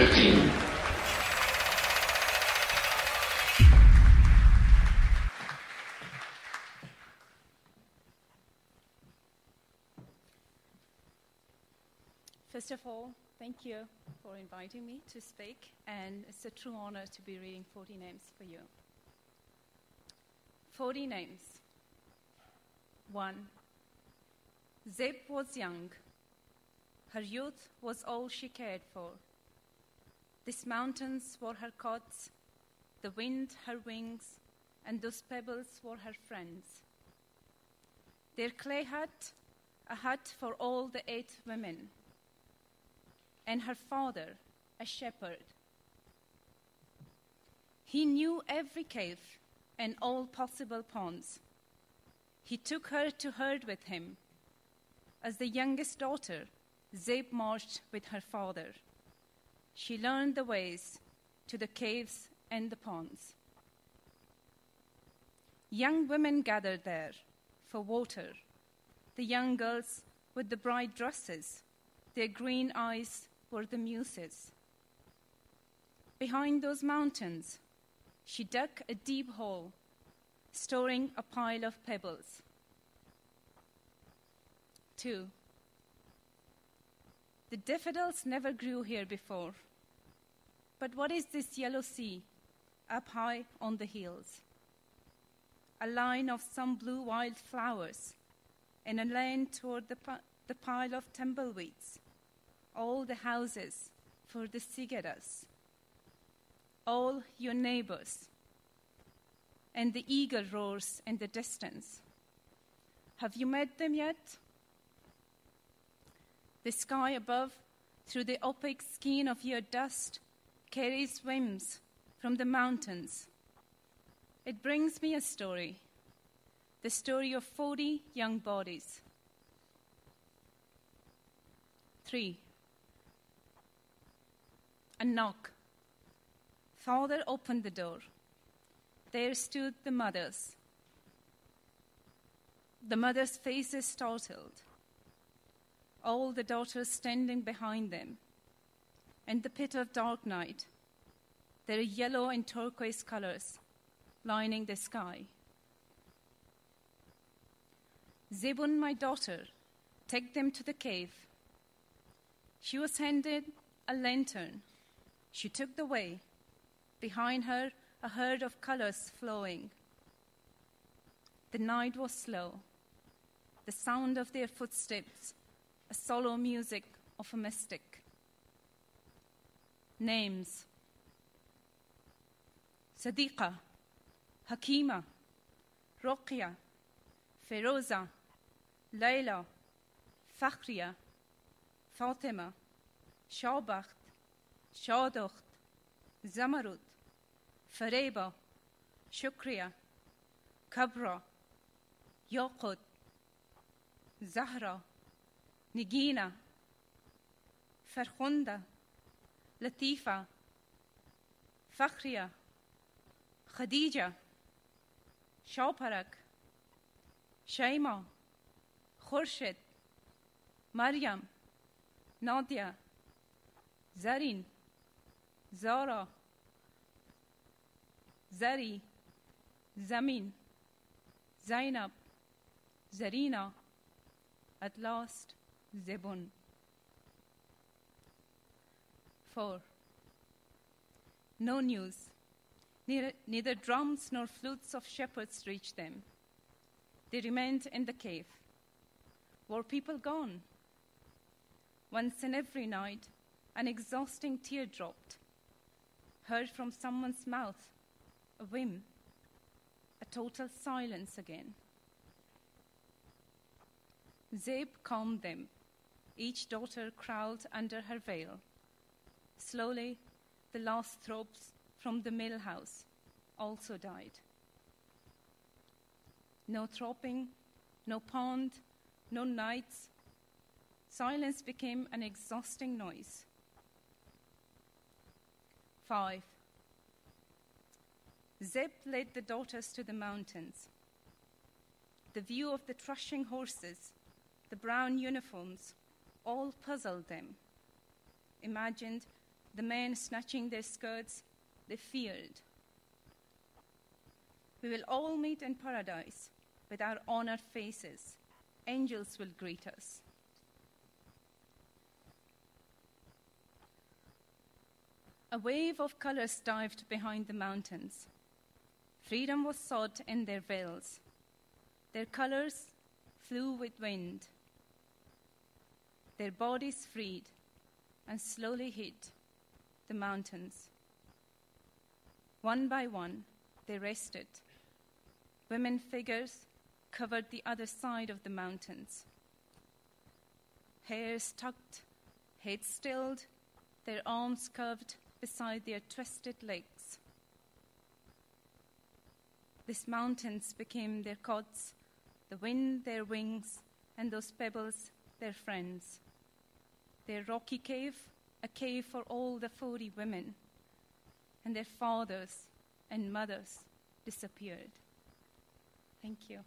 15. First of all, thank you for inviting me to speak, and it's a true honor to be reading 40 names for you. 40 names. 1. Zeb was young. Her youth was all she cared for. These mountains were her cots, the wind her wings, and those pebbles were her friends. Their clay hut, a hut for all the eight women and her father, a shepherd. He knew every cave and all possible ponds. He took her to herd with him. As the youngest daughter, Zeb marched with her father. She learned the ways to the caves and the ponds. Young women gathered there for water, the young girls with the bright dresses, their green eyes were the muses. Behind those mountains, she dug a deep hole, storing a pile of pebbles. Two, the daffodils never grew here before. But what is this yellow sea up high on the hills? A line of some blue wild flowers and a lane toward the, the pile of tumbleweeds all the houses for the cigarettes, all your neighbors, and the eagle roars in the distance. Have you met them yet? The sky above, through the opaque skin of your dust, carries whims from the mountains. It brings me a story the story of 40 young bodies. Three a knock. Father opened the door. There stood the mothers. The mothers' faces startled, all the daughters standing behind them. In the pit of dark night, their yellow and turquoise colors lining the sky. Zebun, my daughter, take them to the cave. She was handed a lantern she took the way. Behind her, a herd of colors flowing. The night was slow. The sound of their footsteps, a solo music of a mystic. Names Sadiqa, Hakima, Rokia, Feroza, Layla, Fakhria, Fatima, Shaubacht, Shadocht, Zamarud, Fareba, Shukria, Kabra, Yaqut, Zahra, Nigina, Farhunda, Latifa, Fakhria, Khadija, Shawparak, Shaima, Khurshid, Maryam, Nadia, Zarin, Zara, Zari, Zamin, Zainab, Zarina. At last, Zebun. Four. No news. Neither, neither, drums nor flutes of shepherds reached them. They remained in the cave. Were people gone? Once in every night, an exhausting tear dropped heard from someone's mouth, a whim, a total silence again. Zeb calmed them. Each daughter crawled under her veil. Slowly, the last throbs from the mill house also died. No throbbing, no pond, no nights. Silence became an exhausting noise. 5. Zeb led the daughters to the mountains. The view of the threshing horses, the brown uniforms, all puzzled them. Imagined the men snatching their skirts, they feared. We will all meet in paradise with our honored faces. Angels will greet us. A wave of colors dived behind the mountains. Freedom was sought in their veils. Their colors flew with wind. Their bodies freed and slowly hit the mountains. One by one, they rested. Women figures covered the other side of the mountains. Hairs tucked, heads stilled, their arms curved beside their twisted legs. These mountains became their cots, the wind their wings, and those pebbles their friends. Their rocky cave, a cave for all the forty women, and their fathers and mothers disappeared. Thank you.